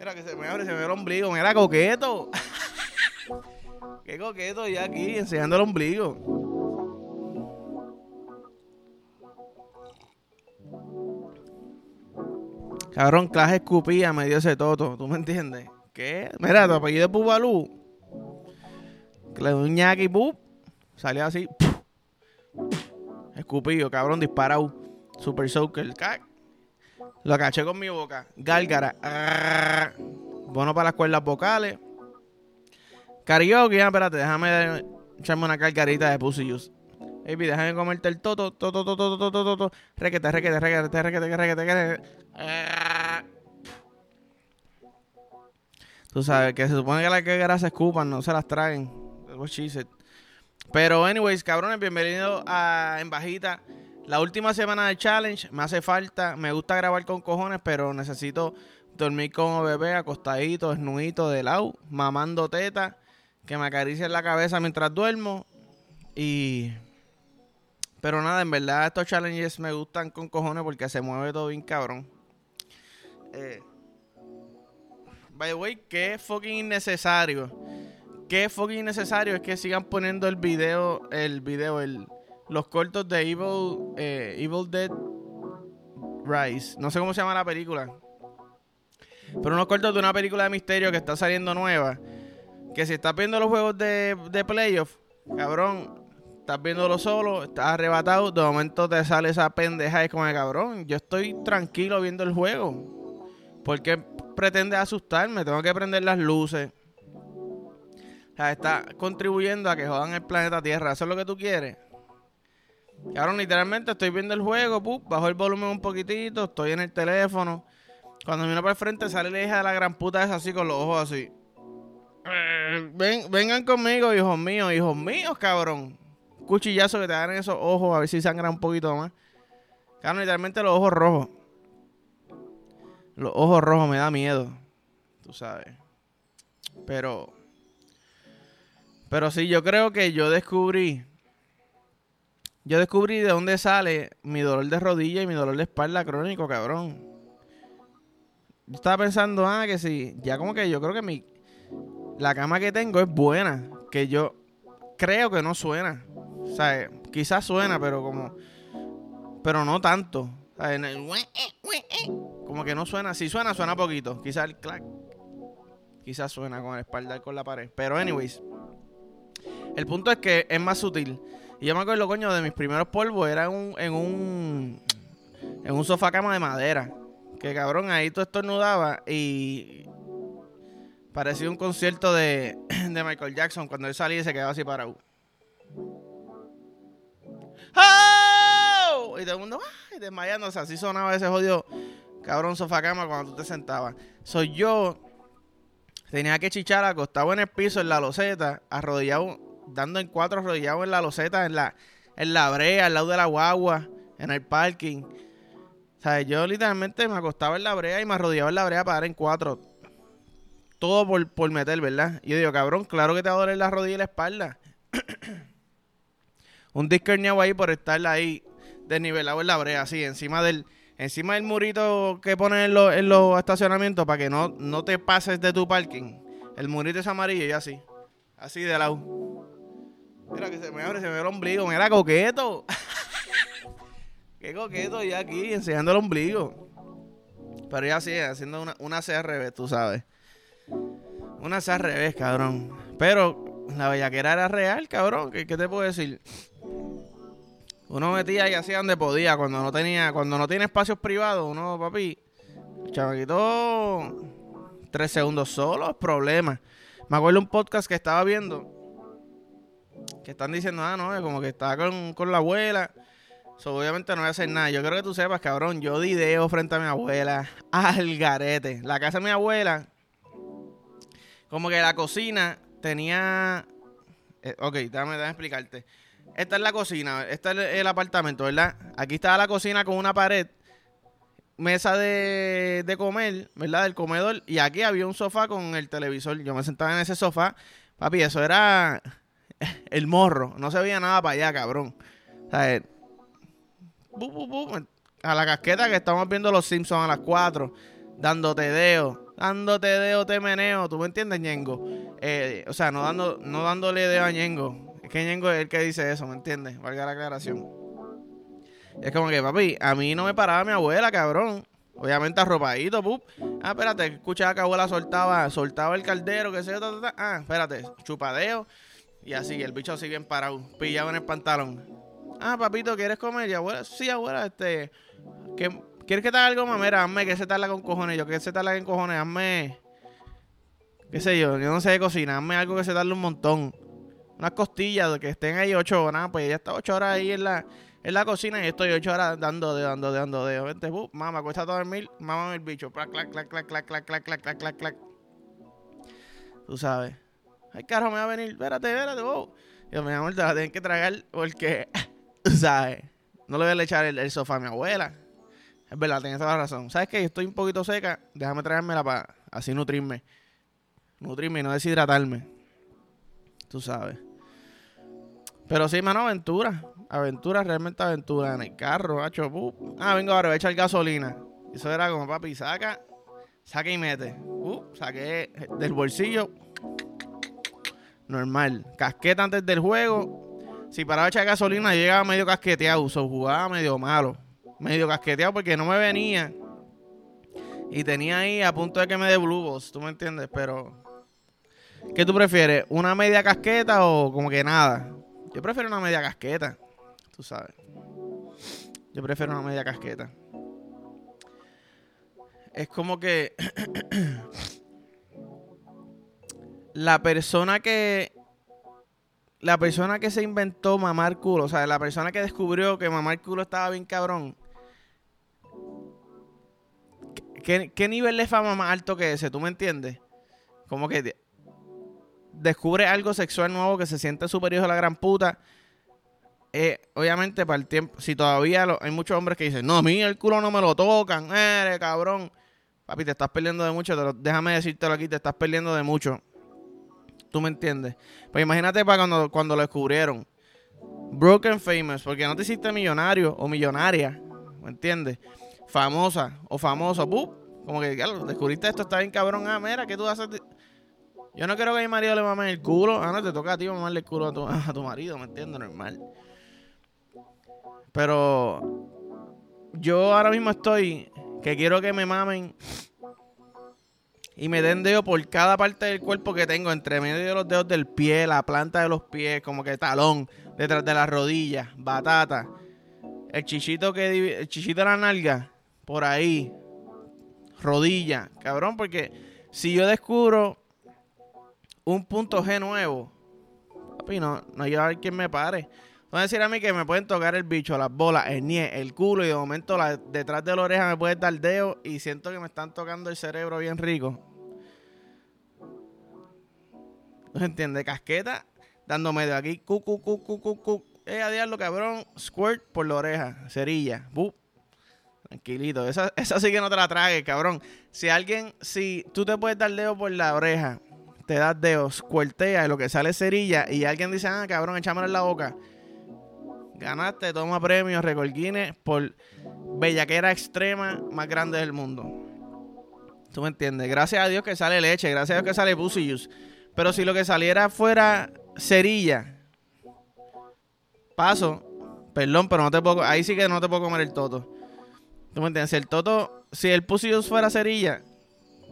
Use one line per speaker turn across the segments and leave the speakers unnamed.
Mira que se me abre, se me ve el ombligo. Mira, coqueto. Qué coqueto ya aquí, enseñando el ombligo. Cabrón, clase escupía, me dio ese toto. ¿Tú me entiendes? ¿Qué? Mira, tu apellido es Pubalú. Que le doy un ñaki, pup. Salió así. Escupido, cabrón, disparado. Super Soaker. cac. Lo caché con mi boca. Gálgara. Arr. Bueno para las cuerdas vocales. Karaoke, ah, espérate, déjame echarme una cargarita de Pussy Juice. Baby, déjame comerte el toto, toto, toto, toto, toto, toto. Requete, requete, requete, requete, requete, requete. Tú sabes que se supone que las cargaras se escupan, no se las traen. Pero, anyways, cabrones, bienvenidos a En Bajita. La última semana del challenge me hace falta. Me gusta grabar con cojones, pero necesito dormir como bebé, acostadito, desnudito, de lado, mamando teta, que me acaricien la cabeza mientras duermo. Y. Pero nada, en verdad, estos challenges me gustan con cojones porque se mueve todo bien cabrón. Eh, by the way, qué fucking innecesario. Qué fucking innecesario es que sigan poniendo el video, el video, el, los cortos de Evil, eh, Evil Dead Rise. No sé cómo se llama la película. Pero unos cortos de una película de misterio que está saliendo nueva. Que si estás viendo los juegos de, de playoff, cabrón, estás viéndolo solo, estás arrebatado, de momento te sale esa pendeja y es como de cabrón, yo estoy tranquilo viendo el juego. ¿Por qué pretende asustarme? Tengo que prender las luces. O sea, está contribuyendo a que jodan el planeta Tierra. ¿Eso es lo que tú quieres? Cabrón, literalmente estoy viendo el juego, pup, bajo el volumen un poquitito, estoy en el teléfono. Cuando miro para el frente sale la hija de la gran puta esa así con los ojos así. Eh, Ven, vengan conmigo, hijos míos, hijos míos, cabrón. Cuchillazo que te dan esos ojos, a ver si sangra un poquito más. Cabrón, literalmente los ojos rojos. Los ojos rojos me da miedo. Tú sabes. Pero. Pero sí, yo creo que yo descubrí. Yo descubrí de dónde sale mi dolor de rodilla y mi dolor de espalda crónico, cabrón. Yo estaba pensando, ah, que sí. Ya como que yo creo que mi. La cama que tengo es buena. Que yo creo que no suena. O sea, quizás suena, pero como. Pero no tanto. O sea, el- Como que no suena. Si suena, suena poquito. Quizás el clac. Quizás suena con el espalda con la pared. Pero, anyways. El punto es que es más sutil. Y yo me acuerdo, coño, de mis primeros polvos. Era en un. En un, en un sofá cama de madera. Que cabrón, ahí tú estornudabas y. Parecía un concierto de, de Michael Jackson cuando él salía y se quedaba así parado. ¡Oh! Y todo el mundo ¡ay! desmayándose. Así sonaba ese jodido cabrón sofá cama cuando tú te sentabas. Soy yo. Tenía que chichar acostado en el piso en la loseta, arrodillado, dando en cuatro arrodillado en la loseta, en la, en la brea, al lado de la guagua, en el parking. O yo literalmente me acostaba en la brea y me arrodillaba en la brea para dar en cuatro. Todo por, por meter, ¿verdad? Y yo digo, cabrón, claro que te va a doler la rodilla y la espalda. Un disco herniado ahí por estar ahí desnivelado en la brea, así, encima del, encima del murito que ponen en, los- en los estacionamientos para que no, no te pases de tu parking. El murito es amarillo y así. Así de lado. Mira que se me abre, se me ve el ombligo. Mira, coqueto. Qué coqueto ya aquí, enseñando el ombligo. Pero ya sí, haciendo una, una C al revés, tú sabes. Una C al revés, cabrón. Pero la bellaquera era real, cabrón. ¿Qué, qué te puedo decir? Uno metía y hacía donde podía. Cuando no tenía, cuando no tiene espacios privados, uno, papi, chamaquito, tres segundos solo, problema. Me acuerdo un podcast que estaba viendo que están diciendo, ah, no, como que estaba con, con la abuela. So, obviamente no voy a hacer nada. Yo creo que tú sepas, cabrón, yo dideo frente a mi abuela al garete. La casa de mi abuela, como que la cocina tenía... eh, ok, déjame, déjame explicarte. Esta es la cocina, este es el, el apartamento, ¿verdad? Aquí estaba la cocina con una pared, mesa de, de comer, ¿verdad? Del comedor. Y aquí había un sofá con el televisor. Yo me sentaba en ese sofá. Papi, eso era el morro. No se veía nada para allá, cabrón. O sea, eh, bu, a la casqueta que estamos viendo los Simpsons a las 4. dándote deo, dándote deo, te meneo, ¿tú me entiendes, Ñengo? Eh, o sea, no, dando, no dándole deo a Ñengo. Es que Ñengo es el que dice eso, ¿me entiendes? Valga la aclaración. es como que, papi, a mí no me paraba mi abuela, cabrón. Obviamente arropadito, pup. Ah, espérate, escuchaba que abuela soltaba, soltaba el caldero, que se yo, Ah, espérate, chupadeo. Y así, el bicho sigue parado, pillado en el pantalón. Ah, papito, ¿quieres comer? Y abuela, sí, abuela, este. ¿Quieres que te haga algo más? Mira, hazme que se tarda con cojones. Yo, que se tarda con cojones, hazme. ¿Qué sé yo? Yo no sé de cocina, hazme algo que se tarde un montón. Unas costillas que estén ahí ocho horas. Pues ya está ocho horas ahí en la, en la cocina y estoy ocho horas dando de, dando de, dando de. Vente, uh, mamá, cuesta dormir, mamá el bicho. Clac, clac, clac, clac, clac, clac, clac, clac, clac, clac, Tú sabes. Ay, carajo, me va a venir. Espérate, espérate, wow. Yo, mi amor, te la tienen que tragar porque, sabes, no le voy a echar el, sofá a mi abuela. Es verdad, tienes toda la razón. ¿Sabes qué? Estoy un poquito seca. Déjame traérmela para así nutrirme. Nutrirme y no deshidratarme. Tú sabes. Pero sí, mano, aventura. Aventura, realmente aventura. En el carro, macho. Ah, vengo ahora, voy a echar gasolina. Eso era como, papi, saca, saca y mete. Uh, saqué del bolsillo. Normal. Casqueta antes del juego. Si paraba a echar gasolina, llegaba medio casqueteado. O jugaba medio malo. Medio casqueteado porque no me venía. Y tenía ahí a punto de que me dé blue ¿Tú me entiendes? Pero. ¿Qué tú prefieres? ¿Una media casqueta o como que nada? Yo prefiero una media casqueta tú sabes. Yo prefiero una media casqueta. Es como que la persona que la persona que se inventó mamar culo, o sea, la persona que descubrió que mamar culo estaba bien cabrón. ¿Qué, qué nivel de fama más alto que ese? ¿Tú me entiendes? Como que descubre algo sexual nuevo que se siente superior a la gran puta eh, obviamente para el tiempo, si todavía hay muchos hombres que dicen, no, a mí el culo no me lo tocan, eres cabrón. Papi, te estás perdiendo de mucho, déjame decírtelo aquí, te estás perdiendo de mucho. ¿Tú me entiendes? Pues imagínate para cuando, cuando lo descubrieron. Broken famous, porque no te hiciste millonario o millonaria, ¿me entiendes? Famosa o famoso, como que claro, descubriste esto, está bien cabrón. Ah, mira, ¿qué tú haces? Yo no quiero que mi marido le mame el culo. Ah, no, te toca a ti mamarle el culo a tu, a tu marido, ¿me entiendes? Normal. Pero yo ahora mismo estoy que quiero que me mamen y me den dedo por cada parte del cuerpo que tengo, entre medio de los dedos del pie, la planta de los pies, como que talón, detrás de las rodillas, batata, el chichito que el chichito de la nalga, por ahí, rodilla, cabrón, porque si yo descubro un punto G nuevo, papi, no, no hay a ver quién me pare. A decir a mí que me pueden tocar el bicho, las bolas, el nie, el culo y de momento detrás de la oreja me puede dar dedo y siento que me están tocando el cerebro bien rico. ¿No entiende? Casqueta dándome de aquí, cu, cu, cu, cu, cu, cu. Eh, a diablo, cabrón, squirt por la oreja, cerilla, bu. Tranquilito, esa, esa sí que no te la tragues, cabrón. Si alguien, si tú te puedes dar dedo por la oreja, te das dedo, squirtea y lo que sale es cerilla y alguien dice, ah, cabrón, échamelo en la boca Ganaste, toma premios, Record Guinness por bellaquera extrema más grande del mundo. ¿Tú me entiendes? Gracias a Dios que sale leche, gracias a Dios que sale pussy juice. Pero si lo que saliera fuera cerilla, paso, perdón, pero no te puedo, ahí sí que no te puedo comer el toto. ¿Tú me entiendes? Si el toto, si el pussy juice fuera cerilla,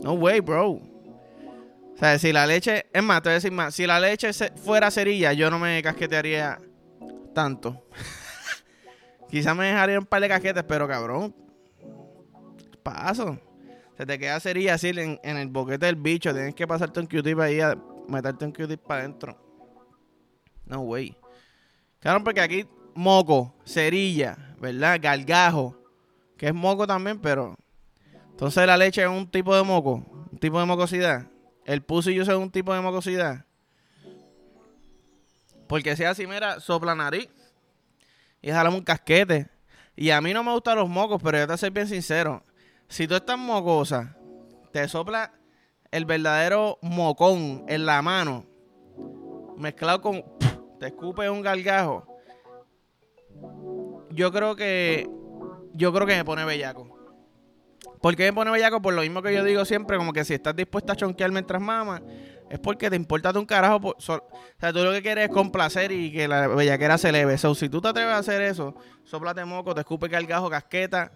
no way, bro. O sea, si la leche, es más, te voy a decir más, si la leche fuera cerilla, yo no me casquetearía tanto. Quizás me dejaría un par de casquetes, pero cabrón. Paso. Se te queda cerilla así en, el boquete del bicho. Tienes que pasarte un Q-tip ahí a meterte un Q-tip para adentro. No, way. Claro, porque aquí moco, cerilla, ¿verdad? Galgajo. Que es moco también, pero. Entonces la leche es un tipo de moco. Un tipo de mocosidad. El pussy yo soy un tipo de mocosidad. Porque sea así, mira, sopla nariz y déjame un casquete. Y a mí no me gustan los mocos, pero yo te soy bien sincero. Si tú estás mocosa, te sopla el verdadero mocón en la mano, mezclado con. te escupe un gargajo. Yo creo que. Yo creo que me pone bellaco. ¿Por qué me pone bellaco? Por lo mismo que yo digo siempre, como que si estás dispuesta a chonquear mientras mamas, es porque te importa un carajo. o sea, tú lo que quieres es complacer y que la bellaquera se eleve. So, si tú te atreves a hacer eso, soplate moco, te escupe cargajo, casqueta.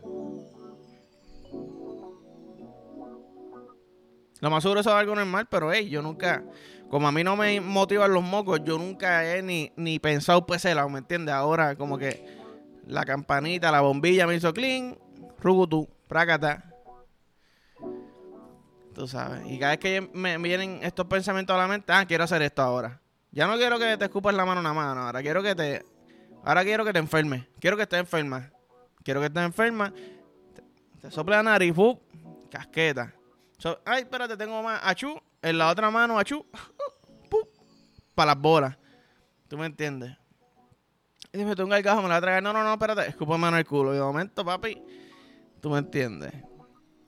Lo más seguro es algo normal, pero hey, yo nunca, como a mí no me motivan los mocos, yo nunca he ni, ni pensado pues ¿me entiendes? Ahora como que la campanita, la bombilla me hizo clean, rugutu, prácata. Tú sabes. Y cada vez que me vienen estos pensamientos a la mente, ah, quiero hacer esto ahora. Ya no quiero que te escupas la mano una mano. Ahora quiero que te. Ahora quiero que te enfermes. Quiero que estés enferma. Quiero que estés enferma. Te, sople la nariz, casqueta. Ay, espérate, tengo más. Achú. En la otra mano, achú. Para las bolas. ¿Tú me entiendes? Y tú un gargajo, me la a No, no, no, espérate. Escúpame en el culo. Y de momento, papi. ¿Tú me entiendes?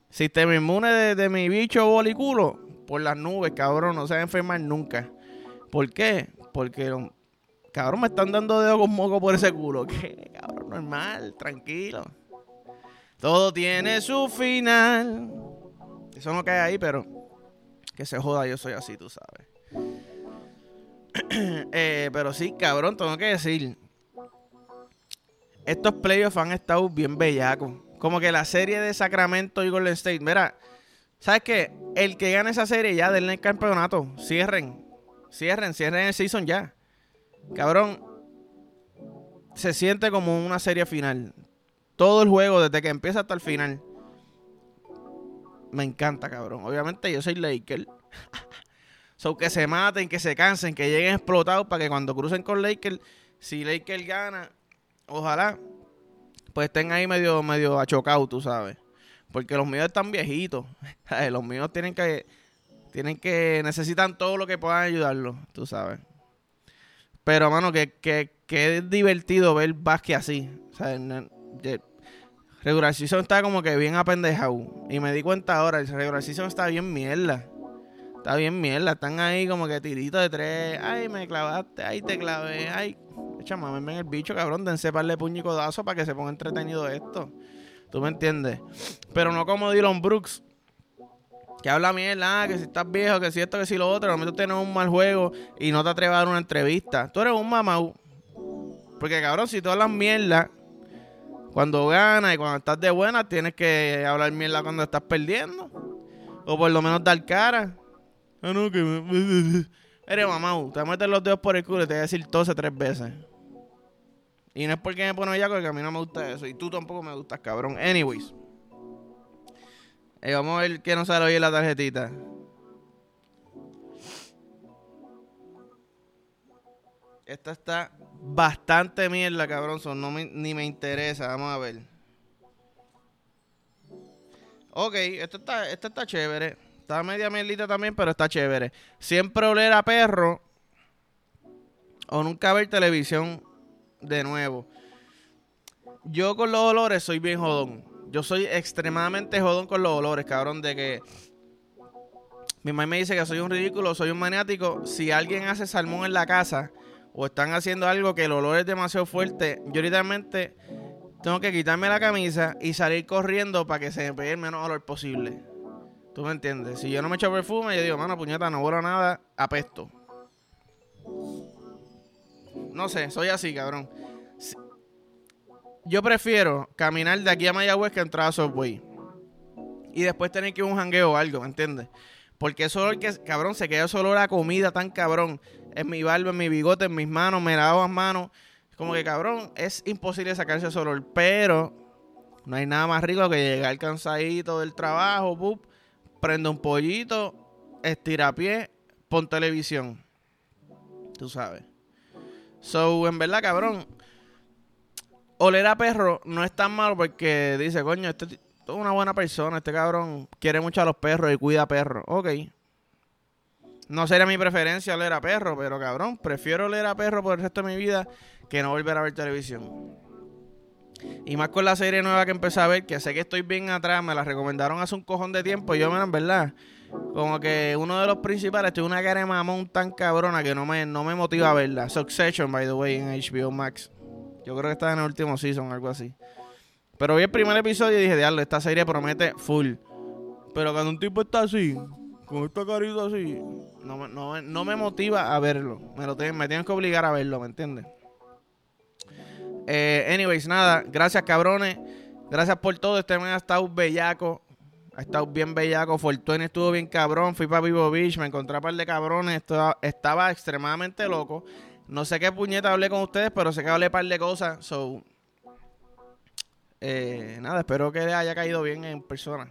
Sistema inmune de, de mi bicho boliculo por las nubes, cabrón. No se va a enfermar nunca. ¿Por qué? Porque, cabrón, me están dando dedos con moco por ese culo. ¿Qué? Cabrón, normal, tranquilo. Todo tiene su final. Eso no cae ahí, pero que se joda, yo soy así, tú sabes. Eh, pero sí, cabrón, tengo que decir. Estos playoffs han estado bien bellacos. Como que la serie de Sacramento y Golden State. Mira, ¿sabes qué? El que gane esa serie ya, denle el campeonato. Cierren. Cierren, cierren el season ya. Cabrón. Se siente como una serie final. Todo el juego, desde que empieza hasta el final. Me encanta, cabrón. Obviamente yo soy Laker. so que se maten, que se cansen, que lleguen explotados para que cuando crucen con Laker, si Laker gana, ojalá pues estén ahí medio, medio achocados, tú sabes. Porque los míos están viejitos. los míos tienen que, tienen que, necesitan todo lo que puedan ayudarlos, tú sabes. Pero, mano, que, que, que es divertido ver básquet así. O regular season está como que bien apendejado. Y me di cuenta ahora, el regular season está bien mierda. Está bien mierda. Están ahí como que tiritos de tres. Ay, me clavaste. Ay, te clavé. Ay, Echa, ven el bicho, cabrón. Dense parle puño y para que se ponga entretenido esto. ¿Tú me entiendes? Pero no como Dylan Brooks. Que habla mierda, ah, que si estás viejo, que si esto, que si lo otro. Realmente tienes un mal juego y no te atreves a dar una entrevista. Tú eres un mamau. Porque, cabrón, si tú hablas mierda cuando ganas y cuando estás de buena, tienes que hablar mierda cuando estás perdiendo. O por lo menos dar cara. Ah, no, que me... Eres mamau, te metes los dedos por el culo y te voy a decir tose tres veces. Y no es porque me pone ya porque a mí no me gusta eso. Y tú tampoco me gustas, cabrón. Anyways. Eh, vamos a ver qué nos sale hoy en la tarjetita. Esta está bastante mierda, cabrón. no ni me interesa. Vamos a ver. Ok, esta está, esta está chévere. Está media mierdita también, pero está chévere. Siempre oler a perro o nunca ver televisión de nuevo. Yo con los olores soy bien jodón. Yo soy extremadamente jodón con los olores, cabrón, de que mi mamá me dice que soy un ridículo, soy un maniático. Si alguien hace salmón en la casa o están haciendo algo que el olor es demasiado fuerte, yo literalmente tengo que quitarme la camisa y salir corriendo para que se me pegue el menos olor posible. ¿Tú me entiendes? Si yo no me echo perfume, yo digo, mano, puñeta, no huelo nada, apesto. No sé, soy así, cabrón. Yo prefiero caminar de aquí a Mayagüez que entrar a Subway. Y después tener que ir a un jangueo o algo, ¿me entiendes? Porque eso olor que, cabrón, se queda ese olor a comida tan cabrón. En mi barba, en mi bigote, en mis manos, me lavo las manos. Como que, cabrón, es imposible sacarse ese olor. Pero no hay nada más rico que llegar cansadito del trabajo, pup, prende un pollito, estira pie, pon televisión. Tú sabes. So, en verdad, cabrón, oler a perro no es tan malo porque dice, coño, este es una buena persona, este cabrón quiere mucho a los perros y cuida a perros. Ok. No sería mi preferencia oler a perro, pero cabrón, prefiero oler a perro por el resto de mi vida que no volver a ver televisión. Y más con la serie nueva que empecé a ver, que sé que estoy bien atrás, me la recomendaron hace un cojón de tiempo y yo, en verdad, como que uno de los principales tiene una cara de mamón tan cabrona que no me, no me motiva a verla. Succession, by the way, en HBO Max. Yo creo que está en el último season, algo así. Pero vi el primer episodio y dije, diablo, esta serie promete full. Pero cuando un tipo está así, con esta carita así, no, me- no, no me motiva a verlo. Me, lo tienen- me tienes que obligar a verlo, ¿me entiendes? Eh, anyways, nada, gracias cabrones. Gracias por todo. Este mes ha estado bellaco. Ha estado bien bellaco. Fortuny estuvo bien cabrón. Fui para Vivo Beach. Me encontré a par de cabrones. Estaba, estaba extremadamente loco. No sé qué puñeta hablé con ustedes, pero sé que hablé par de cosas. So, eh, nada, espero que haya caído bien en persona.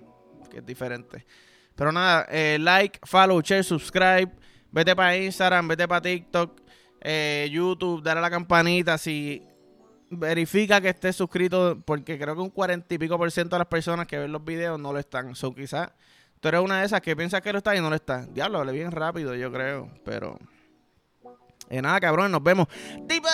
Que es diferente. Pero nada, eh, like, follow, share, subscribe. Vete para Instagram, vete para TikTok, eh, YouTube, dale a la campanita. Si verifica que estés suscrito, porque creo que un cuarenta y pico por ciento de las personas que ven los videos no lo están. So, quizás tú eres una de esas que piensas que lo está y no lo está. Diablo, hable bien rápido, yo creo. Pero. Eh, nada, cabrón, nos vemos. ¡Tipo!